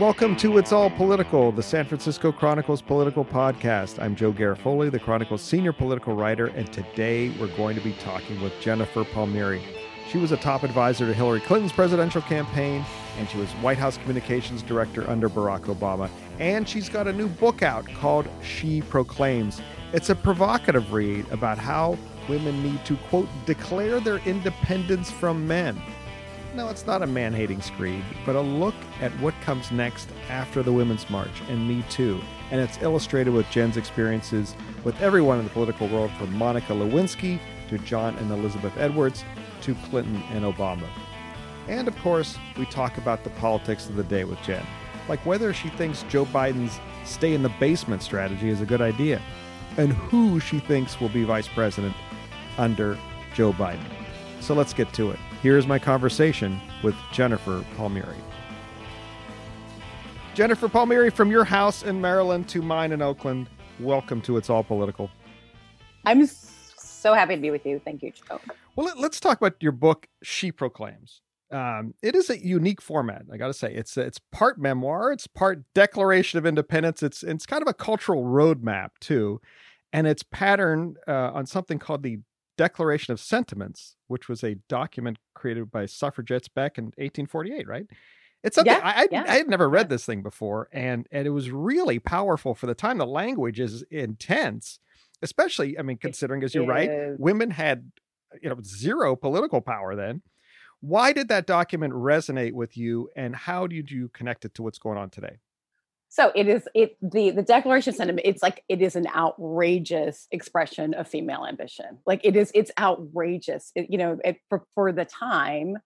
Welcome to It's All Political, the San Francisco Chronicles political podcast. I'm Joe Garofoli, the Chronicles senior political writer, and today we're going to be talking with Jennifer Palmieri. She was a top advisor to Hillary Clinton's presidential campaign, and she was White House communications director under Barack Obama. And she's got a new book out called She Proclaims. It's a provocative read about how women need to, quote, declare their independence from men no, it's not a man hating screed, but a look at what comes next after the Women's March and Me Too. And it's illustrated with Jen's experiences with everyone in the political world from Monica Lewinsky to John and Elizabeth Edwards to Clinton and Obama. And of course, we talk about the politics of the day with Jen, like whether she thinks Joe Biden's stay in the basement strategy is a good idea, and who she thinks will be vice president under Joe Biden. So let's get to it. Here's my conversation with Jennifer Palmieri. Jennifer Palmieri, from your house in Maryland to mine in Oakland, welcome to It's All Political. I'm so happy to be with you. Thank you, Joe. Well, let's talk about your book, She Proclaims. Um, it is a unique format. I got to say, it's it's part memoir, it's part Declaration of Independence. It's it's kind of a cultural roadmap too, and it's patterned uh, on something called the Declaration of Sentiments, which was a document created by suffragettes back in 1848, right? It's something yeah, I, yeah. I, had never read this thing before, and and it was really powerful for the time. The language is intense, especially I mean, considering as you're right, women had you know zero political power then. Why did that document resonate with you, and how did you connect it to what's going on today? So it is it the the declaration sentiment. It's like it is an outrageous expression of female ambition. Like it is it's outrageous. It, you know, it, for for the time,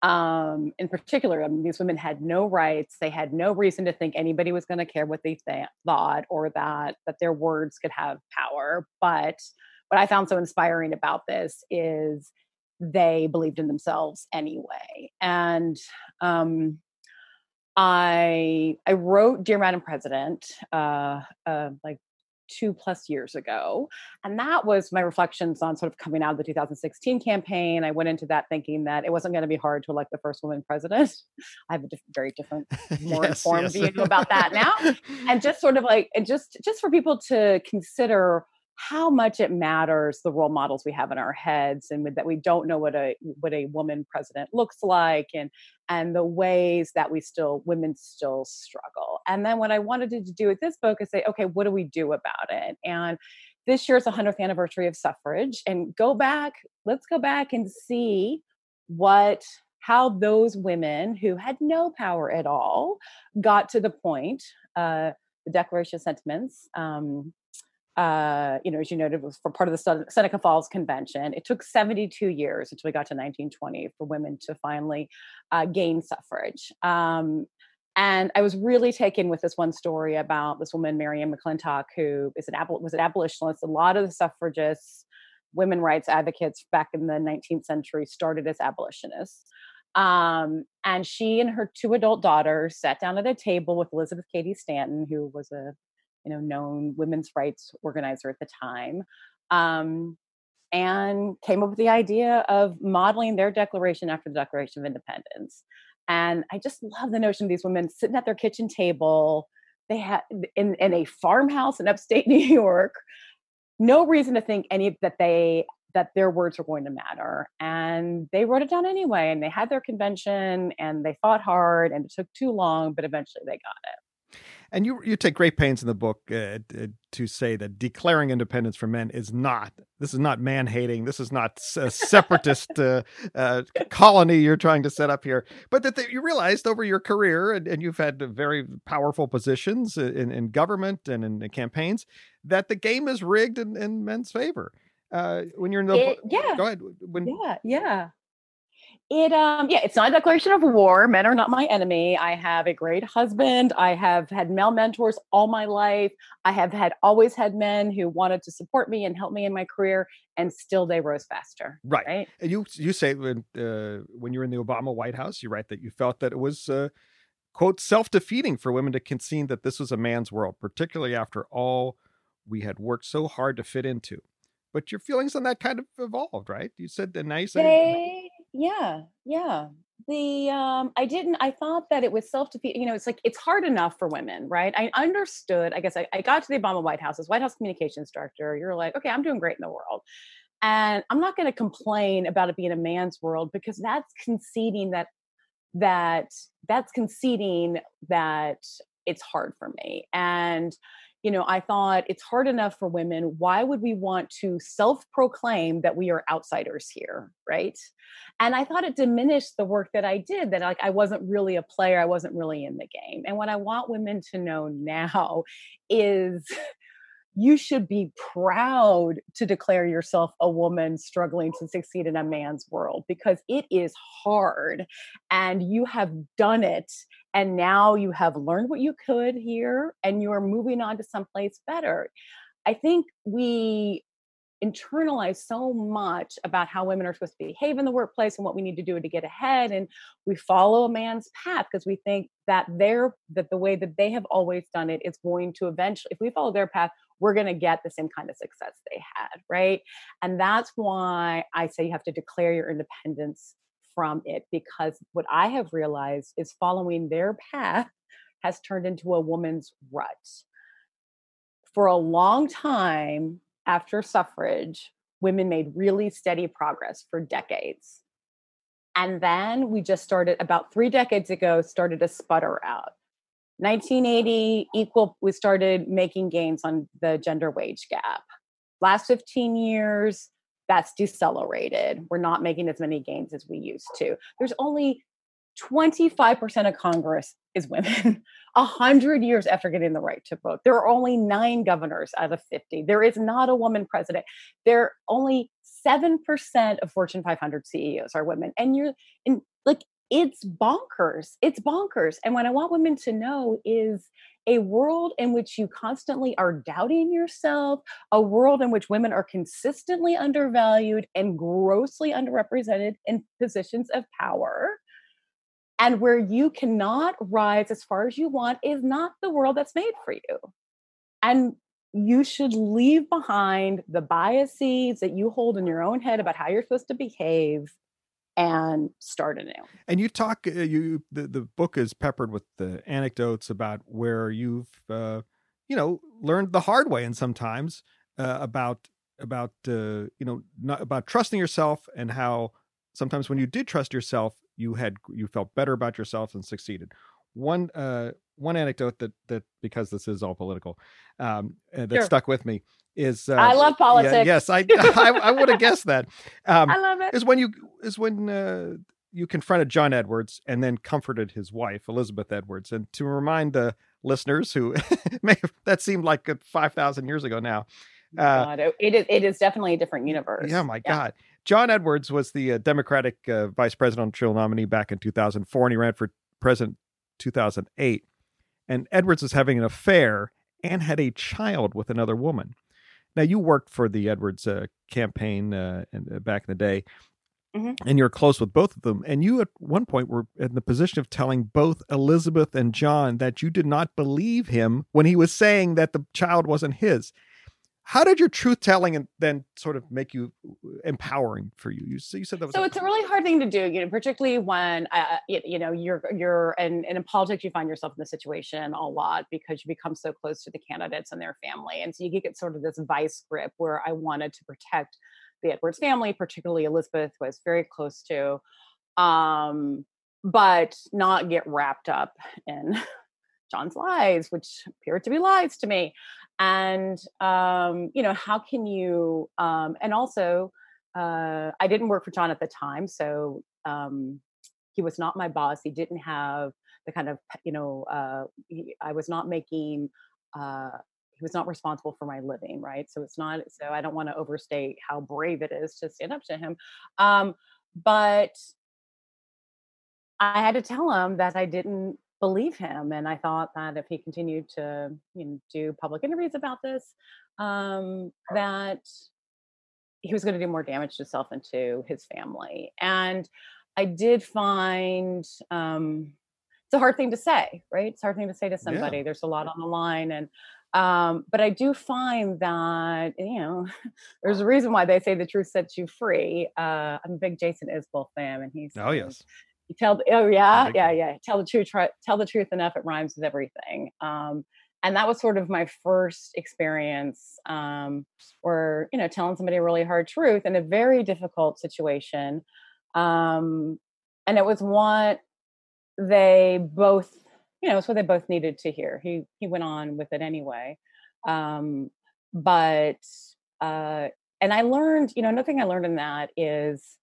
um, in particular, I mean, these women had no rights. They had no reason to think anybody was going to care what they th- thought or that that their words could have power. But what I found so inspiring about this is they believed in themselves anyway, and um, I I wrote Dear Madam President uh, uh, like two plus years ago, and that was my reflections on sort of coming out of the 2016 campaign. I went into that thinking that it wasn't going to be hard to elect the first woman president. I have a diff- very different, more yes, informed yes. view about that now, and just sort of like and just just for people to consider how much it matters the role models we have in our heads and that we don't know what a what a woman president looks like and and the ways that we still women still struggle. And then what i wanted to do with this book is say okay what do we do about it? And this year is the 100th anniversary of suffrage and go back let's go back and see what how those women who had no power at all got to the point uh, the declaration of sentiments um, uh, you know, as you noted, was for part of the Seneca Falls Convention. It took 72 years until we got to 1920 for women to finally uh, gain suffrage. Um, and I was really taken with this one story about this woman, Marianne McClintock, who is an abol- was an abolitionist. A lot of the suffragists, women rights advocates back in the 19th century started as abolitionists. Um, and she and her two adult daughters sat down at a table with Elizabeth Cady Stanton, who was a you know known women's rights organizer at the time um, and came up with the idea of modeling their declaration after the declaration of independence. And i just love the notion of these women sitting at their kitchen table. They had in, in a farmhouse in upstate new york. No reason to think any that they that their words were going to matter. And they wrote it down anyway and they had their convention and they fought hard and it took too long but eventually they got it and you you take great pains in the book uh, to say that declaring independence for men is not this is not man hating. This is not a separatist uh, uh, colony you're trying to set up here. But that the, you realized over your career and, and you've had very powerful positions in, in government and in, in campaigns that the game is rigged in, in men's favor. Uh, when you're in the it, yeah. go ahead when, yeah yeah it um yeah, it's not a declaration of war. Men are not my enemy. I have a great husband. I have had male mentors all my life. I have had always had men who wanted to support me and help me in my career, and still they rose faster. Right. right? And you you say when uh, when you're in the Obama White House, you write that you felt that it was uh, quote self defeating for women to concede that this was a man's world, particularly after all we had worked so hard to fit into. But your feelings on that kind of evolved, right? You said the nice. They, yeah, yeah. the um i didn't i thought that it was self-defeat you know it's like it's hard enough for women right? I understood i guess I, I got to the obama white house as white house communications director you're like okay i'm doing great in the world. And i'm not going to complain about it being a man's world because that's conceding that that that's conceding that it's hard for me. And you know, I thought it's hard enough for women. Why would we want to self proclaim that we are outsiders here? Right. And I thought it diminished the work that I did, that like I wasn't really a player, I wasn't really in the game. And what I want women to know now is you should be proud to declare yourself a woman struggling to succeed in a man's world because it is hard and you have done it and now you have learned what you could here and you are moving on to someplace better. I think we internalize so much about how women are supposed to behave in the workplace and what we need to do to get ahead and we follow a man's path because we think that they're that the way that they have always done it is going to eventually if we follow their path we're going to get the same kind of success they had right and that's why i say you have to declare your independence from it because what I have realized is following their path has turned into a woman's rut. For a long time after suffrage, women made really steady progress for decades. And then we just started about three decades ago, started to sputter out. 1980 equal we started making gains on the gender wage gap last 15 years that's decelerated. We're not making as many gains as we used to. There's only 25% of Congress is women. A hundred years after getting the right to vote, there are only nine governors out of 50. There is not a woman president. There are only 7% of Fortune 500 CEOs are women. And you're in like, it's bonkers. It's bonkers. And what I want women to know is a world in which you constantly are doubting yourself, a world in which women are consistently undervalued and grossly underrepresented in positions of power, and where you cannot rise as far as you want is not the world that's made for you. And you should leave behind the biases that you hold in your own head about how you're supposed to behave and start anew. And you talk, uh, you the, the book is peppered with the anecdotes about where you've, uh, you know, learned the hard way, and sometimes uh, about about uh, you know not about trusting yourself and how sometimes when you did trust yourself, you had you felt better about yourself and succeeded. One uh, one anecdote that that because this is all political, um, uh, that sure. stuck with me is uh, I love politics. Yeah, yes, I I, I would have guessed that. Um, I love it. Is when you is when uh, you confronted John Edwards and then comforted his wife Elizabeth Edwards, and to remind the listeners who may have, that seemed like five thousand years ago now. Uh, God, it is it is definitely a different universe. Yeah, my yeah. God. John Edwards was the uh, Democratic uh, vice presidential nominee back in 2004, and he ran for president 2008. And Edwards was having an affair and had a child with another woman. Now, you worked for the Edwards uh, campaign uh, in, uh, back in the day, mm-hmm. and you're close with both of them. And you, at one point, were in the position of telling both Elizabeth and John that you did not believe him when he was saying that the child wasn't his how did your truth telling then sort of make you uh, empowering for you? You, you said that was so it's a really hard thing to do you know particularly when uh, you know you're you're and, and in politics you find yourself in the situation a lot because you become so close to the candidates and their family and so you get sort of this vice grip where i wanted to protect the edwards family particularly elizabeth who was very close to um but not get wrapped up in John's lies, which appeared to be lies to me. And um, you know how can you um, and also uh, i didn't work for john at the time so um, he was not my boss. He didn't have the kind of you know uh, he, i was not making uh, he was not responsible for my living right? So it's not so i don't want to overstate how brave it is to stand up to him. Um, but i had to tell him that i didn't believe him. And I thought that if he continued to you know, do public interviews about this, um, that he was going to do more damage to himself and to his family. And I did find um, it's a hard thing to say, right? It's a hard thing to say to somebody. Yeah. There's a lot on the line, and um, but I do find that you know there's a reason why they say the truth sets you free. Uh, I'm a big Jason Isbell fan, and he's oh yes tell oh yeah yeah yeah tell the truth try, tell the truth enough it rhymes with everything um, and that was sort of my first experience um, where you know telling somebody a really hard truth in a very difficult situation um, and it was what they both you know it's what they both needed to hear. He he went on with it anyway um, but uh, and i learned you know another thing i learned in that is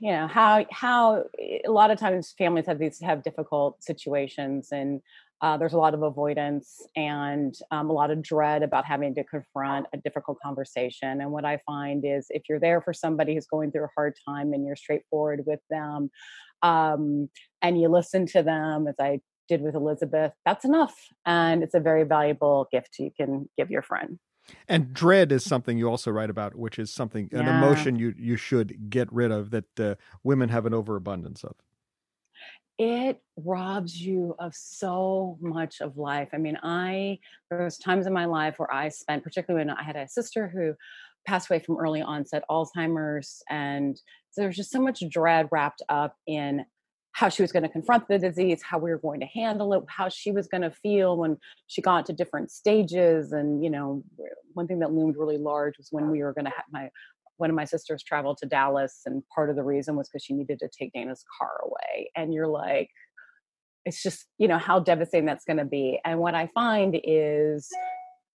you know how how eh, a lot of times families have these have difficult situations and uh, there's a lot of avoidance and um, a lot of dread about having to confront a difficult conversation. And what i find is if you're there for somebody who's going through a hard time and you're straightforward with them um, and you listen to them as i did with elizabeth that's enough. And it's a very valuable gift you can give your friend and dread is something you also write about, which is something an emotion you you should get rid of that uh, women have an overabundance of. It robs you of so much of life. I mean, I there was times in my life where I spent, particularly when I had a sister who passed away from early onset Alzheimer's, and so there was just so much dread wrapped up in how she was going to confront the disease, how we were going to handle it, how she was going to feel when she got to different stages. And, you know, one thing that loomed really large was when we were going to have my, one of my sisters traveled to Dallas. And part of the reason was because she needed to take Dana's car away. And you're like, it's just, you know, how devastating that's going to be. And what I find is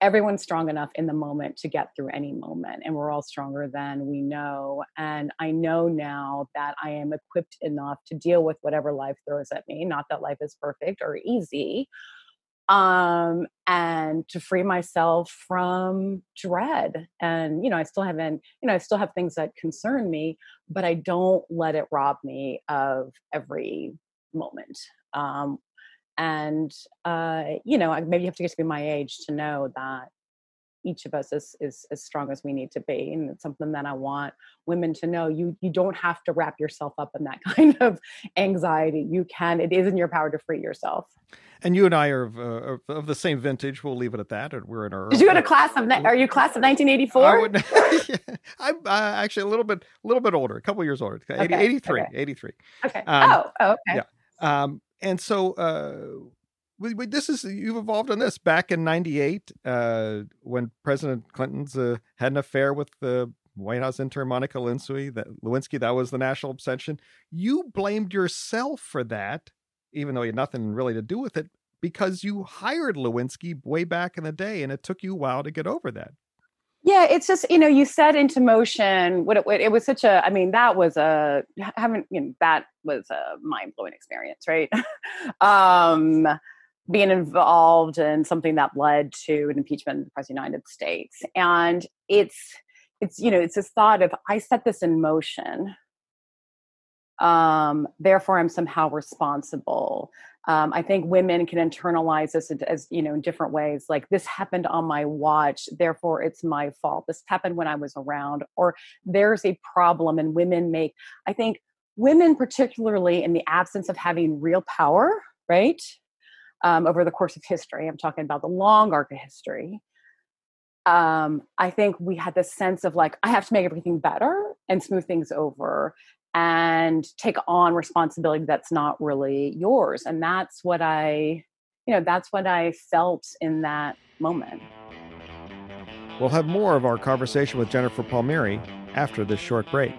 everyone's strong enough in the moment to get through any moment and we're all stronger than we know. And i know now that i am equipped enough to deal with whatever life throws at me not that life is perfect or easy um and to free myself from dread. And you know i still haven't you know i still have things that concern me but i don't let it rob me of every moment. Um and uh, you know maybe you have to get to be my age to know that each of us is is as strong as we need to be and it's something that i want women to know you you don't have to wrap yourself up in that kind of anxiety you can it is in your power to free yourself and you and I are of, uh, of the same vintage. We'll leave it at that. We're in our. Did you go to class of? Are you class of 1984? I'm uh, actually a little bit, a little bit older, a couple years older. 80, okay. 83, okay. 83. Okay. Um, oh, oh, okay. Yeah. Um, and so uh, we, we, this is you've evolved on this back in '98 uh, when President Clinton's uh, had an affair with the White House intern Monica Lewinsky. That Lewinsky that was the national obsession. You blamed yourself for that, even though you had nothing really to do with it, because you hired Lewinsky way back in the day, and it took you a while to get over that. Yeah, it's just you know you set into motion what it, it was such a I mean that was a haven't you know that was a mind blowing experience right? Um being involved in something that led to an impeachment of the president of the United States. And it's it's you know it's this thought of I set this in motion um therefore I'm somehow responsible um, i think women can internalize this as you know in different ways like this happened on my watch therefore it's my fault. This happened when i was around. Or there's a problem and women make i think women particularly in the absence of having real power right um, over the course of history i'm talking about the long arc of history um, I think we had this sense of like, I have to make everything better and smooth things over and take on responsibility that's not really yours. And that's what i you know that's what i felt in that moment. We'll have more of our conversation with jennifer palmieri after this short break.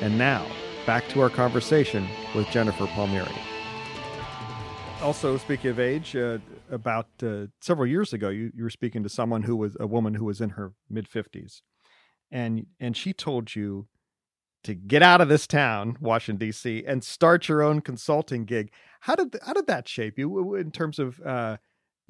And now back to our conversation with jennifer palmieri. Also speaking of age uh, about uh, several years ago you, you were speaking to someone who was a woman who was in her mid 50s and and she told you to get out of this town, Washington D.C., and start your own consulting gig. How did how did that shape you in terms of uh,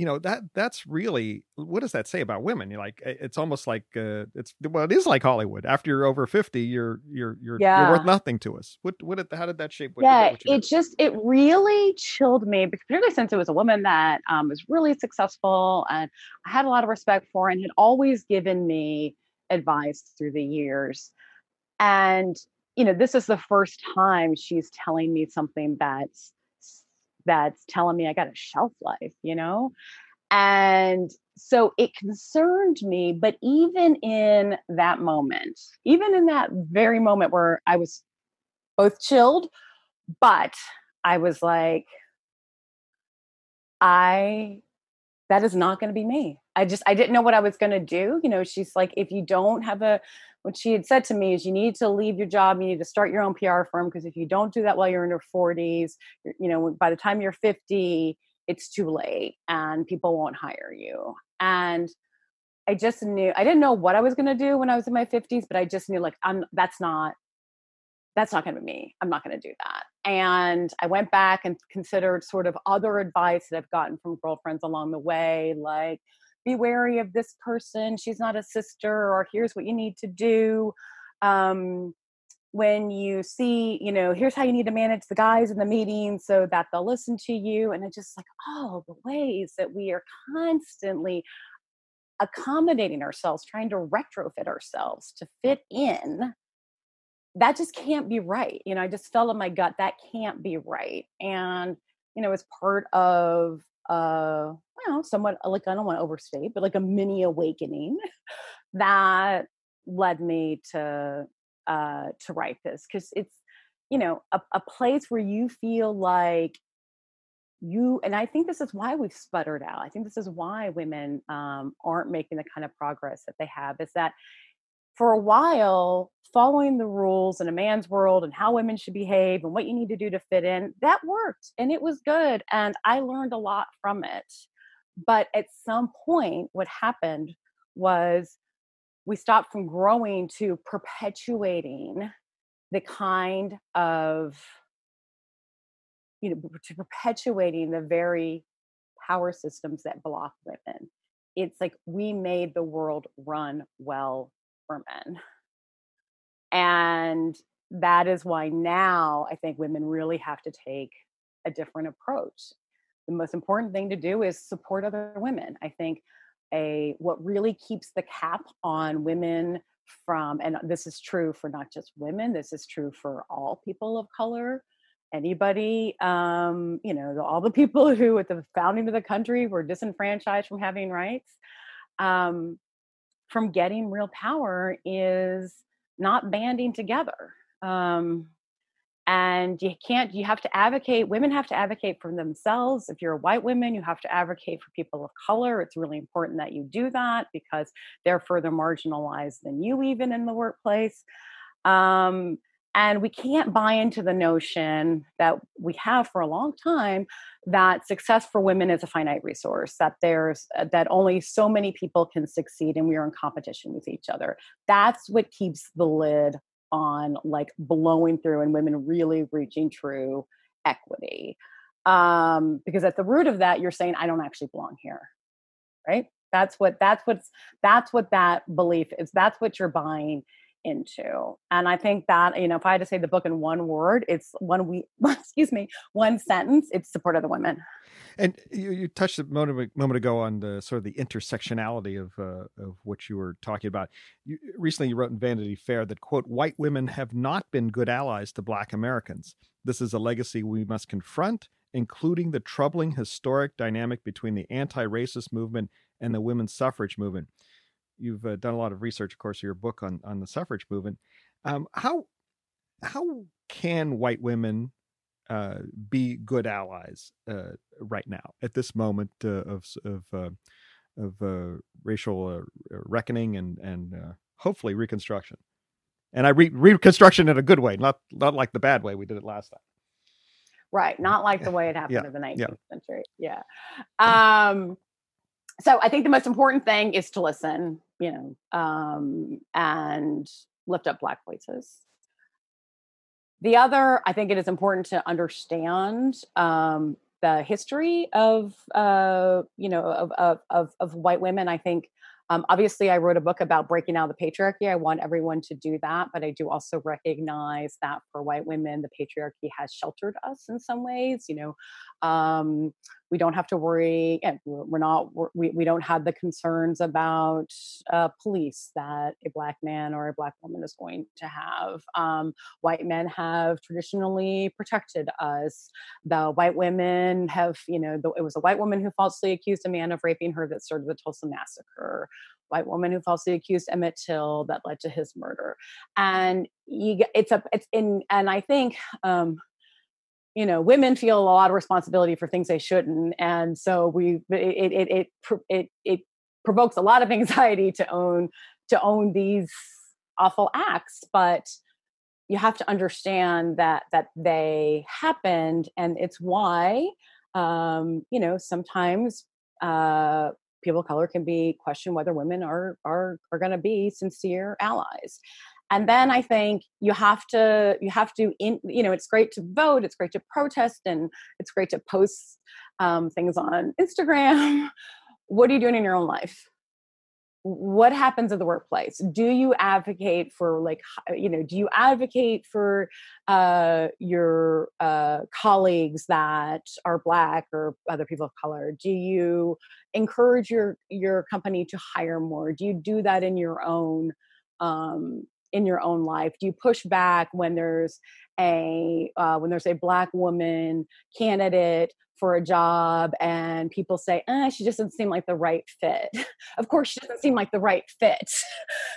you know that that's really what does that say about women? You're like it's almost like uh, it's well it is like Hollywood. After you're over fifty, you're you're you're, yeah. you're worth nothing to us. What what did, how did that shape? What, yeah, what it just it really chilled me, particularly since it was a woman that um, was really successful and I had a lot of respect for and had always given me advice through the years and you know this is the first time she's telling me something that's that's telling me i got a shelf life you know and so it concerned me but even in that moment even in that very moment where i was both chilled, but I was like, I that is not going to be me. I just I didn't know what I was going to do. You know, she's like, if you don't have a what she had said to me is you need to leave your job you need to start your own pr firm because if you don't do that while you're in your 40s you know by the time you're 50 it's too late and people won't hire you. And i just knew i didn't know what i was going to do when i was in my 50s but i just knew like i'm that's not that's not going to be me. I'm not going to do that. And i went back and considered sort of other advice that i've gotten from girlfriends along the way like be wary of this person she's not a sister or here's what you need to do um, when you see you know here's how you need to manage the guys in the meeting so that they'll listen to you and it's just like all the ways that we are constantly accommodating ourselves trying to retrofit ourselves to fit in that just can't be right you know i just felt in my gut that can't be right and you know as part of uh well somewhat like i don't want to overstate but like a mini awakening that led me to uh to write this because it's you know a, a place where you feel like you and i think this is why we've sputtered out i think this is why women um, aren't making the kind of progress that they have is that for a while following the rules in a man's world and how women should behave and what you need to do to fit in that worked and it was good and i learned a lot from it. But at some point what happened was we stopped from growing to perpetuating the kind of you know to perpetuating the very power systems that block women. It's like we made the world run well for men. And that is why now I think women really have to take a different approach. The most important thing to do is support other women. I think a what really keeps the cap on women from and this is true for not just women, this is true for all people of color anybody um, you know all the people who at the founding of the country were disenfranchised from having rights um, from getting real power is not banding together. Um, and you can't, you have to advocate, women have to advocate for themselves. If you're a white woman, you have to advocate for people of color. It's really important that you do that because they're further marginalized than you, even in the workplace. Um, and we can't buy into the notion that we have for a long time that success for women is a finite resource, that there's uh, that only so many people can succeed and we are in competition with each other. That's what keeps the lid on like blowing through and women really reaching true equity. Um, because at the root of that, you're saying, I don't actually belong here. Right? That's what that's what's that's what that belief is. That's what you're buying into. And I think that, you know, if I had to say the book in one word, it's one we excuse me, one sentence, it's support of the women. And you, you touched a moment, moment ago on the sort of the intersectionality of uh, of what you were talking about. You, recently, you wrote in Vanity Fair that quote white women have not been good allies to Black Americans. This is a legacy we must confront, including the troubling historic dynamic between the anti-racist movement and the women's suffrage movement you've uh, done a lot of research, of course, of your book on on the suffrage movement. Um, how how can white women uh, be good allies uh, right now at this moment uh, of of uh, of uh, racial reckoning and and hopefully reconstruction? And I re- reconstruction in a good way, not not like the bad way we did it last time. Right, not like the way it happened yeah. in the 19th yeah. century. Yeah. Um, so I think the most important thing is to listen, you know, um, and lift up Black voices. The other, I think it is important to understand um, the history of, uh, you know, of, of, of, of white women. I think um, obviously, I wrote a book about breaking out the patriarchy. I want everyone to do that, but I do also recognize that for white women, the patriarchy has sheltered us in some ways. You know, um, we don't have to worry we're not we, we don't have the concerns about uh, police that a black man or a black woman is going to have. Um, white men have traditionally protected us. The white women have you know the, it was a white woman who falsely accused a man of raping her that started the tulsa massacre. White woman who falsely accused emmett till that led to his murder. And you, it's a it's in and i think um, you know women feel a lot of responsibility for things they shouldn't and so we it it it it, it provokes a lot of anxiety to own to own these awful acts but you have to understand that that they happened and it's why um you know sometimes uh people of color can be questioned whether women are are are going to be sincere allies and then i think you have to you have to in you know it's great to vote it's great to protest and it's great to post um, things on instagram. What are you doing in your own life? What happens in the workplace? Do you advocate for like you know do you advocate for uh, your uh, colleagues that are black or other people of color? Do you encourage your your company to hire more? Do you do that in your own um, in your own life? Do you push back when there's a uh, when there's a black woman candidate for a job and people say, eh, she just doesn't seem like the right fit. of course, she doesn't seem like the right fit.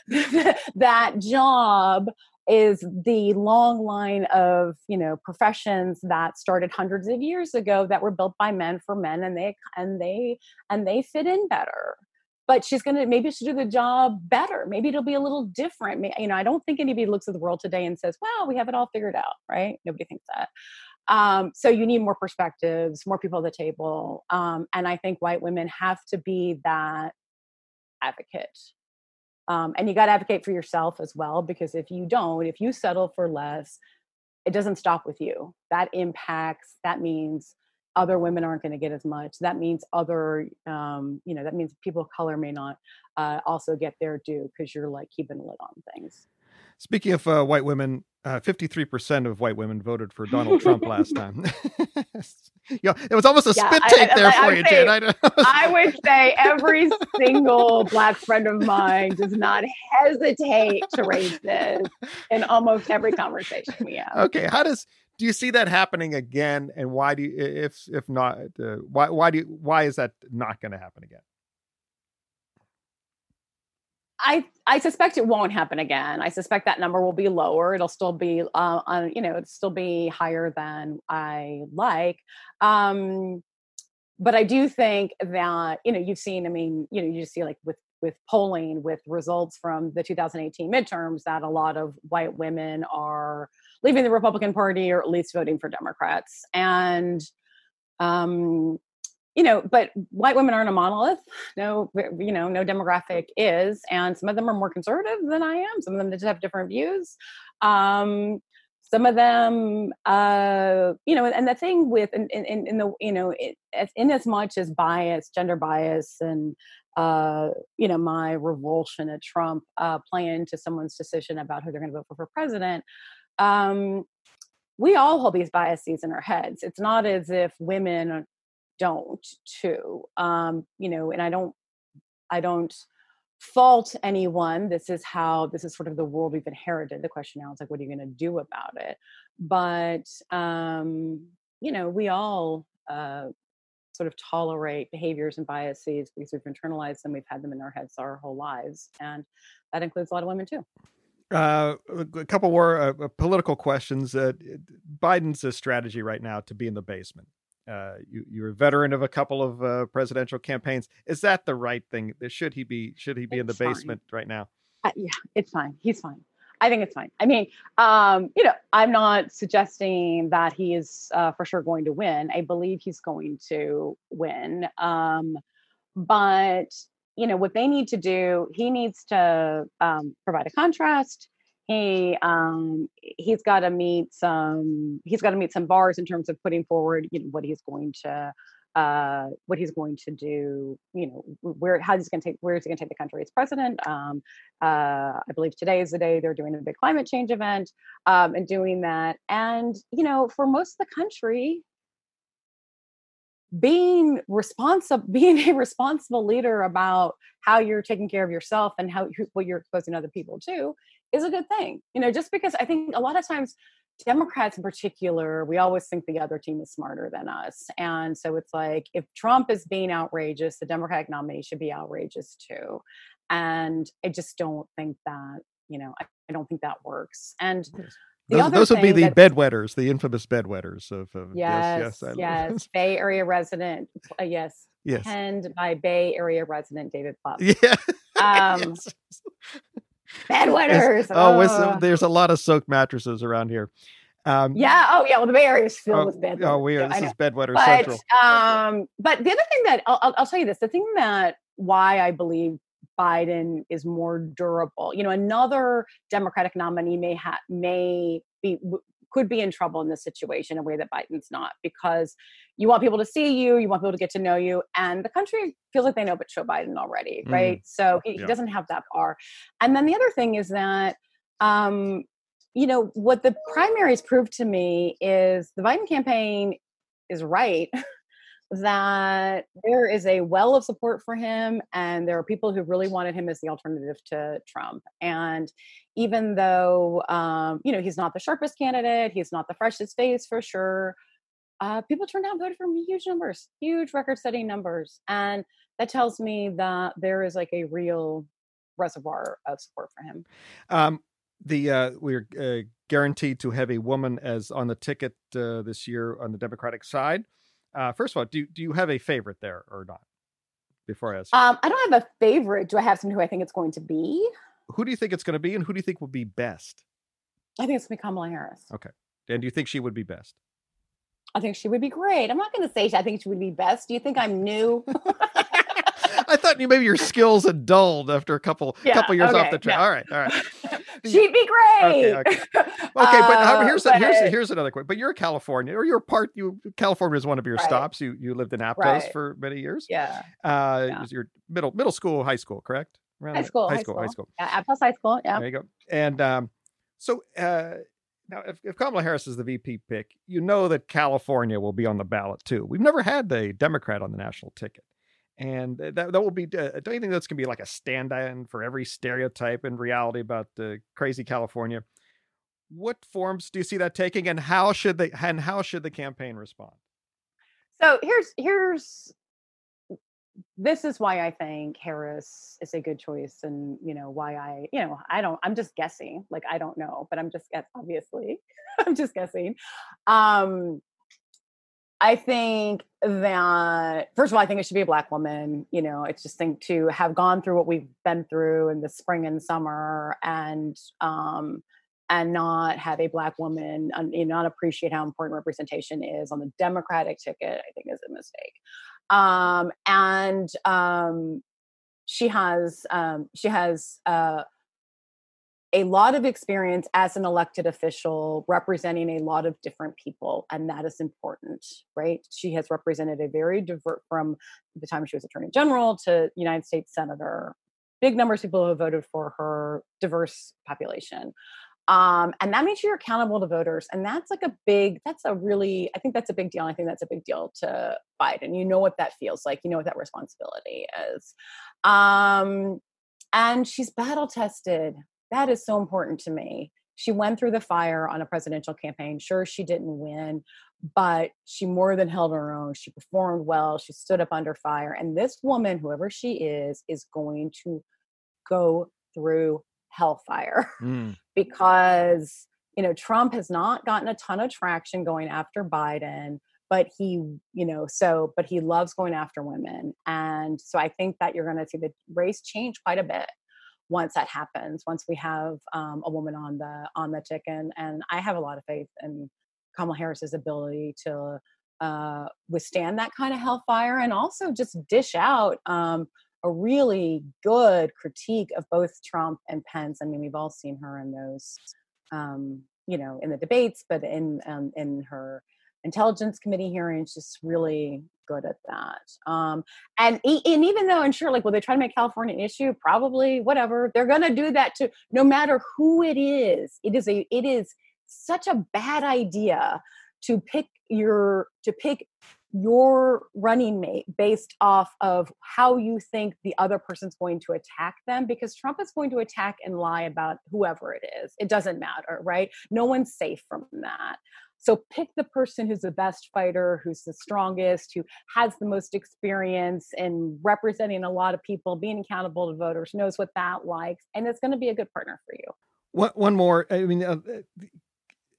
that job is the long line of you know professions that started hundreds of years ago that were built by men for men and they and they and they fit in better but she's going to maybe she'll do the job better. Maybe it'll be a little different. You know i don't think anybody looks at the world today and says wow we have it all figured out right? Nobody thinks that. Um, so you need more perspectives more people at the table um, and i think white women have to be that advocate. Um, and you got to advocate for yourself as well because if you don't if you settle for less it doesn't stop with you. That impacts that means other women aren't going to get as much. That means other, um, you know, that means people of color may not uh, also get their due because you're like keeping a lid on things. Speaking of uh, white women, uh, 53% of white women voted for Donald Trump last time. yeah, it was almost a yeah, spit take I, there I, for I you, Jen. I, I would say every single black friend of mine does not hesitate to raise this in almost every conversation we have. Okay, how does do you see that happening again? And why do you, if if not, uh, why why do you, why is that not going to happen again? I I suspect it won't happen again. I suspect that number will be lower. It'll still be, uh, on, you know, it'll still be higher than I like. Um, but I do think that you know you've seen. I mean, you know, you just see like with with polling with results from the 2018 midterms that a lot of white women are leaving the Republican Party or at least voting for Democrats. And, um, you know, but white women aren't a monolith. No, you know, no demographic is, and some of them are more conservative than I am. Some of them just have different views. Um, some of them, uh, you know, and the thing with in, in, in the you know, it, in as much as bias, gender bias, and uh, you know, my revulsion at Trump uh, play into someone's decision about who they're going to vote for for president um, we all hold these biases in our heads. It's not as if women don't too. Um, you know, and I don't, I don't fault anyone. This is how this is sort of the world we've inherited. The question now is like, what are you going to do about it? But um, you know, we all uh, sort of tolerate behaviors and biases because we've internalized them. We've had them in our heads our whole lives, and that includes a lot of women too. Uh, a couple more uh, uh political questions. Uh, Biden's uh, strategy right now to be in the basement. Uh, you, you're a veteran of a couple of uh, presidential campaigns. Is that the right thing? Should he be? Should he be it's in the fine. basement right now? Uh, yeah, it's fine. He's fine. I think it's fine. I mean, um, you know, I'm not suggesting that he is uh, for sure going to win. I believe he's going to win. Um, but you know what they need to do he needs to um, provide a contrast. He um, he's got to meet some he's got to meet some bars in terms of putting forward you know what he's going to uh, what he's going to do you know where how he's going to take where is he going to take the country as president. Um, uh, i believe today is the day they're doing a big climate change event um, and doing that. And you know for most of the country being responsible being a responsible leader about how you're taking care of yourself and how what you're exposing other people to is a good thing you know just because i think a lot of times democrats in particular we always think the other team is smarter than us. And so it's like if trump is being outrageous the democratic nominee should be outrageous too. And i just don't think that you know i, I don't think that works. And those, those would be the bedwetters, the infamous bedwetters of, of yes, yes, yes, Bay Area resident, uh, yes, yes, penned by Bay Area resident David Plouffe. Yeah, um, yes. bedwetters. Oh, oh. there's a lot of soaked mattresses around here. Um, yeah. Oh, yeah. Well, the Bay Area is filled oh, with bedwetters. Oh, we are. This is bedwetter but, central. Um, but the other thing that I'll, I'll, I'll tell you this: the thing that why I believe Biden is more durable. You know, another Democratic nominee may have may be could be in trouble in this situation in a way that Biden's not because you want people to see you, you want people to get to know you, and the country feels like they know about Joe Biden already, mm-hmm. right? Mm, so he, yeah. he, doesn't have that bar. And then the other thing is that, um, you know, what the primaries proved to me is the Biden campaign is right that there is a well of support for him and there are people who really wanted him as the alternative to trump. And even though um, you know he's not the sharpest candidate he's not the freshest face for sure uh, people turned out and voted for huge numbers huge record-setting numbers. And that tells me that there is like a real reservoir of support for him. Um, the uh, we're uh, guaranteed to have a woman as on the ticket uh, this year on the democratic side uh, first of all, do do you have a favorite there or not? Before I ask, um, I don't have a favorite. Do I have someone who I think it's going to be? Who do you think it's going to be, and who do you think will be best? I think it's going to be Kamala Harris. Okay, and do you think she would be best? I think she would be great. I'm not going to say she, I think she would be best. Do you think I'm new? I thought you maybe your skills had dulled after a couple yeah, couple years okay, off the track. All right, all right. She'd be great. Okay, okay. okay but uh, here's but, here's here's another question. But you're a California, or you're part. You California is one of your right. stops. You you lived in Aptos right. for many years. Yeah. Uh, yeah. was your middle middle school, high school, correct? Around high school, high, high school, school, high school. Yeah, Aptos High School. Yeah. There you go. And um, so uh, now, if, if Kamala Harris is the VP pick, you know that California will be on the ballot too. We've never had a Democrat on the national ticket and that that will be. Uh, don't you think that's gonna be like a stand-in for every stereotype and reality about the crazy California? What forms do you see that taking, and how should they and how should the campaign respond? So here's here's this is why I think Harris is a good choice, and you know why I you know I don't I'm just guessing like I don't know, but I'm just obviously I'm just guessing. Um, I think that first of all, I think it should be a black woman. You know, it's just think to have gone through what we've been through in the spring and summer, and um, and not have a black woman, and not appreciate how important representation is on the Democratic ticket. I think is a mistake. Um, and um, she has um, she has uh, a lot of experience as an elected official representing a lot of different people and that is important right? She has represented a very diverse from the time she was attorney general to united states senator big numbers of people who have voted for her diverse population. Um, and that means you're accountable to voters and that's like a big that's a really i think that's a big deal i think that's a big deal to biden. You know what that feels like you know what that responsibility is. Um, and she's battle tested that is so important to me. She went through the fire on a presidential campaign. Sure, she didn't win, but she more than held her own. She performed well. She stood up under fire. And this woman, whoever she is, is going to go through hellfire mm. because, you know, Trump has not gotten a ton of traction going after Biden but he you know so but he loves going after women and so i think that you're going to see the race change quite a bit once that happens once we have um, a woman on the on the ticket and i have a lot of faith in kamala harris's ability to uh, withstand that kind of hellfire and also just dish out um, a really good critique of both trump and pence. I mean we've all seen her in those um, you know in the debates but in um, in her intelligence committee hearings just really good at that um, and, and even though and sure like will they try to make california an issue probably whatever they're going to do that to no matter who it is it is a it is such a bad idea to pick your to pick your running mate based off of how you think the other person's going to attack them because Trump is going to attack and lie about whoever it is. It doesn't matter, right? No one's safe from that. So pick the person who's the best fighter, who's the strongest, who has the most experience in representing a lot of people, being accountable to voters, knows what that likes, and it's going to be a good partner for you. One, one more. I mean, uh,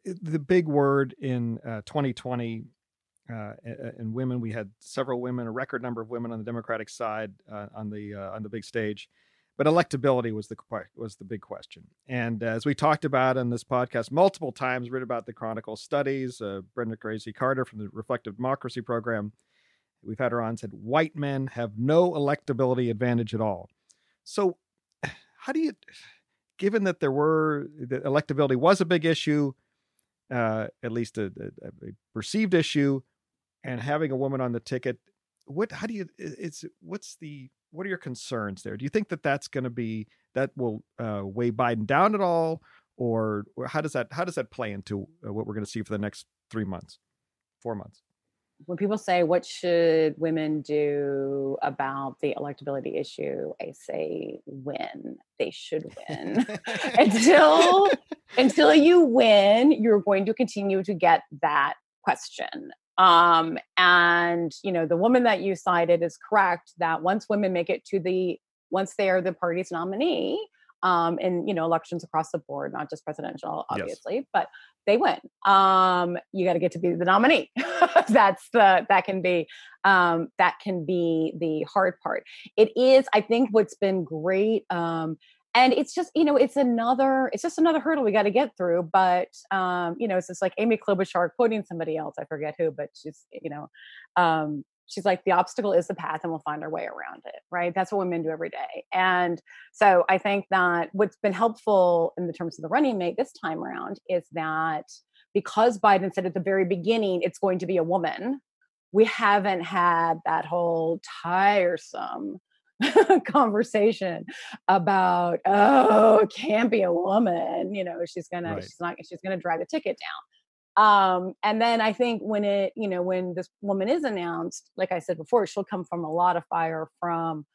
the big word in uh, 2020 uh, and women. We had several women, a record number of women on the Democratic side uh, on the uh, on the big stage, but electability was the was the big question. And as we talked about in this podcast multiple times, read about the Chronicle studies. Uh, Brenda Choresi Carter from the Reflective Democracy Program, we've had her on said white men have no electability advantage at all. So, how do you, given that there were that electability was a big issue, uh, at least a, a, a perceived issue and having a woman on the ticket what how do you it's what's the what are your concerns there? Do you think that that's going to be that will uh, weigh biden down at all? Or, or how does that how does that play into uh, what we're going to see for the next three months four months? When people say what should women do about the electability issue? I say win. They should win. Until until you win you're going to continue to get that question um, and you know, the woman that you cited is correct that once women make it to the once they are the party's nominee, um, in you know elections across the board, not just presidential, obviously, yes. but they win. Um, you got to get to be the nominee. That's the that can be um, that can be the hard part. It is, I think, what's been great um, and it's just you know it's another it's just another hurdle we got to get through but um you know it's just like amy klobuchar quoting somebody else i forget who but she's you know um she's like the obstacle is the path and we'll find our way around it right? That's what women do every day. And so i think that what's been helpful in the terms of the running mate this time around is that because biden said at the very beginning it's going to be a woman we haven't had that whole tiresome conversation about oh it can't be a woman you know she's gonna right. she's not she's gonna drive the ticket down. Um and then i think when it you know when this woman is announced like i said before she'll come from a lot of fire from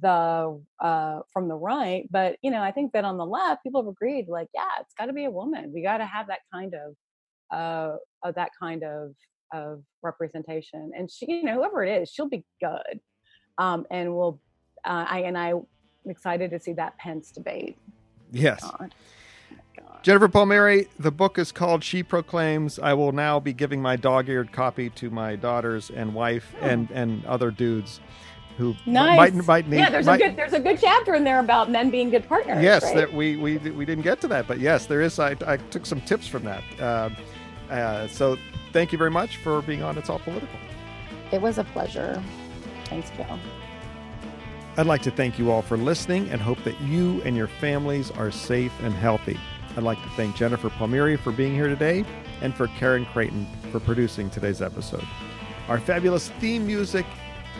the uh from the right but you know i think that on the left people have agreed like yeah it's got to be a woman. We got to have that kind of uh of that kind of of representation. And she you know whoever it is she'll be good um and will uh, I and I am excited to see that Pence debate. Yes. Oh Jennifer Palmieri, the book is called She Proclaims. I will now be giving my dog-eared copy to my daughters and wife oh. and and other dudes who nice. might might need. Yeah, there's might, a good there's a good chapter in there about men being good partners. Yes, right? that we we we didn't get to that, but yes, there is. I, I took some tips from that. Uh, uh, so thank you very much for being on. It's all political. It was a pleasure. Thanks, Joe. I'd like to thank you all for listening and hope that you and your families are safe and healthy. I'd like to thank Jennifer Palmieri for being here today and for Karen Creighton for producing today's episode. Our fabulous theme music,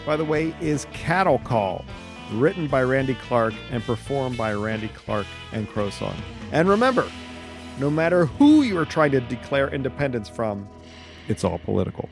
by the way, is Cattle Call, written by Randy Clark and performed by Randy Clark and Crowsong. And remember, no matter who you are trying to declare independence from, it's all political.